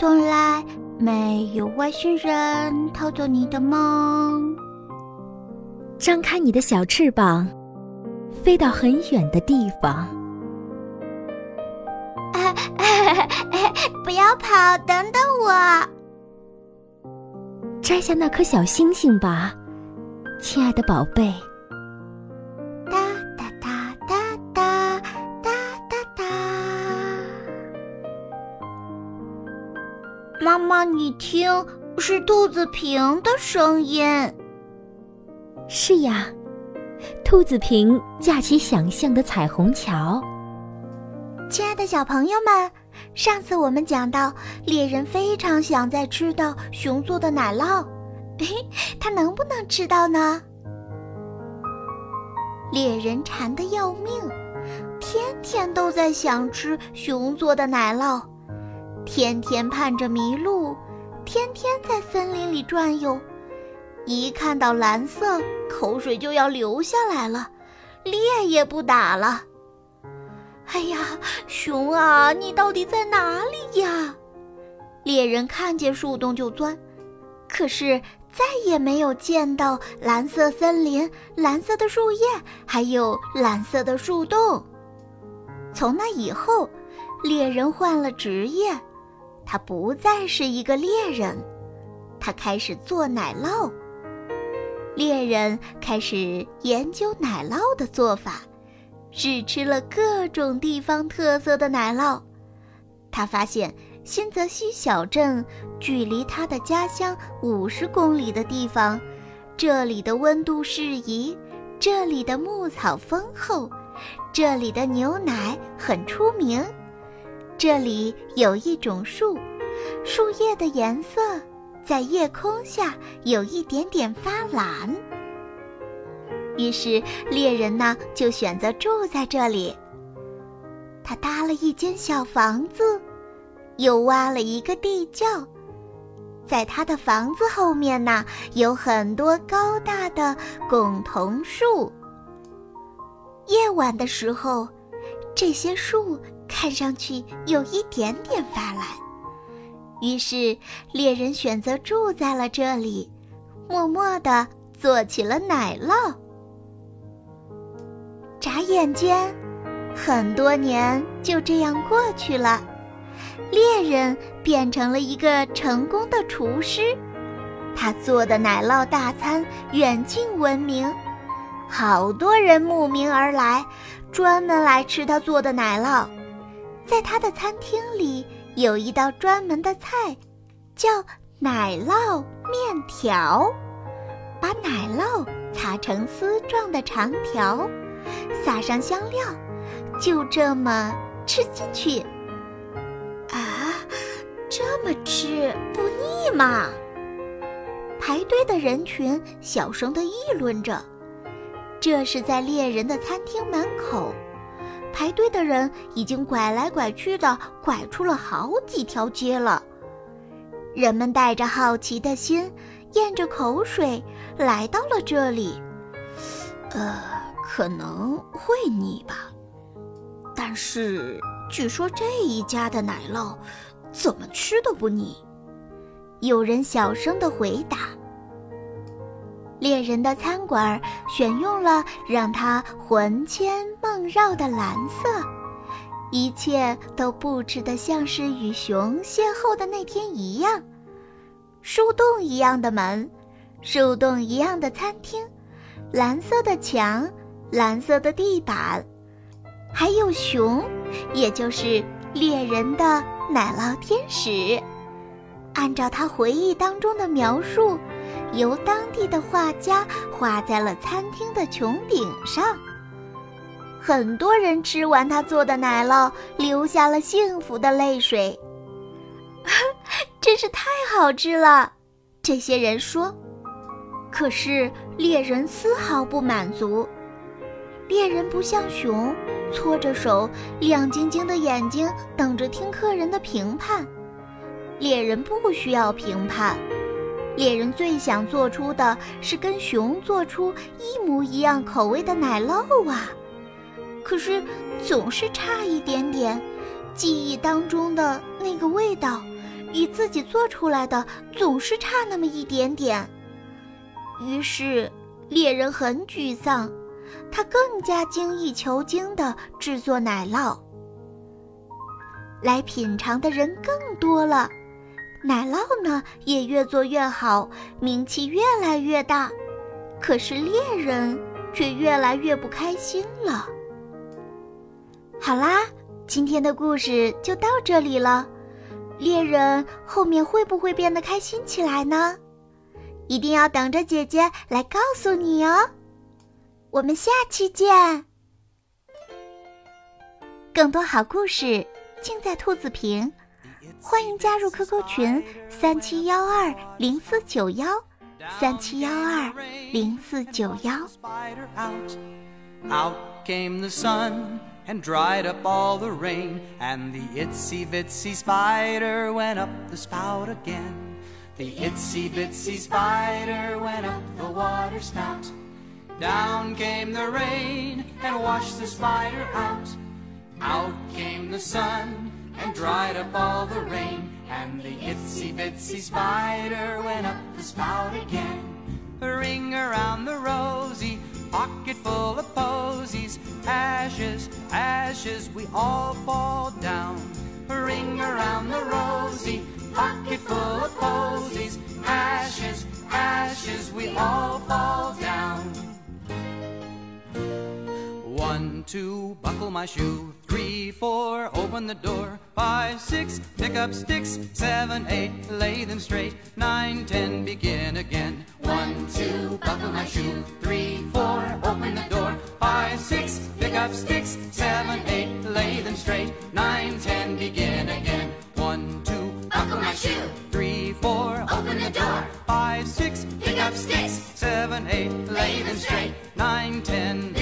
从来没有外星人偷走你的梦。张开你的小翅膀，飞到很远的地方。不要跑，等等我。摘下那颗小星星吧，亲爱的宝贝。妈妈，你听，是兔子平的声音。是呀，兔子平架起想象的彩虹桥。亲爱的小朋友们，上次我们讲到，猎人非常想再吃到熊做的奶酪，他能不能吃到呢？猎人馋得要命，天天都在想吃熊做的奶酪，天天盼着迷路，天天在森林里转悠。一看到蓝色，口水就要流下来了，猎也不打了。哎呀，熊啊，你到底在哪里呀？猎人看见树洞就钻，可是再也没有见到蓝色森林、蓝色的树叶，还有蓝色的树洞。从那以后，猎人换了职业，他不再是一个猎人，他开始做奶酪。猎人开始研究奶酪的做法，试吃了各种地方特色的奶酪。他发现新泽西小镇距离他的家乡五十公里的地方，这里的温度适宜，这里的牧草丰厚，这里的牛奶很出名。这里有一种树，树叶的颜色。在夜空下有一点点发蓝，于是猎人呢就选择住在这里。他搭了一间小房子，又挖了一个地窖。在他的房子后面呢，有很多高大的梧桐树。夜晚的时候，这些树看上去有一点点发蓝。于是，猎人选择住在了这里，默默地做起了奶酪。眨眼间，很多年就这样过去了，猎人变成了一个成功的厨师，他做的奶酪大餐远近闻名，好多人慕名而来，专门来吃他做的奶酪，在他的餐厅里。有一道专门的菜，叫奶酪面条。把奶酪擦成丝状的长条，撒上香料，就这么吃进去。啊，这么吃不腻吗？排队的人群小声地议论着。这是在猎人的餐厅门口。排队的人已经拐来拐去的拐出了好几条街了。人们带着好奇的心，咽着口水来到了这里。呃，可能会腻吧，但是据说这一家的奶酪怎么吃都不腻。有人小声的回答。猎人的餐馆选用了让他魂牵梦绕的蓝色，一切都布置得像是与熊邂逅的那天一样。树洞一样的门，树洞一样的餐厅，蓝色的墙，蓝色的地板，还有熊，也就是猎人的奶酪天使。按照他回忆当中的描述。由当地的画家画在了餐厅的穹顶上。很多人吃完他做的奶酪，流下了幸福的泪水。真是太好吃了，这些人说。可是猎人丝毫不满足。猎人不像熊，搓着手，亮晶晶的眼睛，等着听客人的评判。猎人不需要评判。猎人最想做出的是跟熊做出一模一样口味的奶酪啊，可是总是差一点点，记忆当中的那个味道，与自己做出来的总是差那么一点点。于是猎人很沮丧，他更加精益求精地制作奶酪。来品尝的人更多了，奶酪呢也越做越好，名气越来越大。可是猎人却越来越不开心了。好啦，今天的故事就到这里了。猎人后面会不会变得开心起来呢？一定要等着姐姐来告诉你哦。我们下期见。更多好故事尽在兔子瓶，欢迎加入 QQ 群三七幺二零四九幺三七幺二零四九幺。and dried up all the rain, and the itsy bitsy spider went up the spout again. The itsy bitsy spider went up the water spout. Down came the rain and washed the spider out. Out came the sun and dried up all the rain, and the itsy bitsy spider went up the spout again. Ring around the rosy, pocket full of posies, ashes, ashes, we all fall down. Ring around the rosy, pocket full of posies, ashes, two, buckle my shoe. Three, four, open the door. Five, six, pick up sticks. Seven, eight, lay them straight. Nine, ten, begin again. One, two, buckle my shoe. Three, four, open the door. Five, six, pick up sticks. Seven, eight, lay them straight. Nine, ten, begin again. One, two, buckle my shoe. Three, four, open the door. Five, six, pick up sticks. Seven, eight, lay them straight. Nine, ten.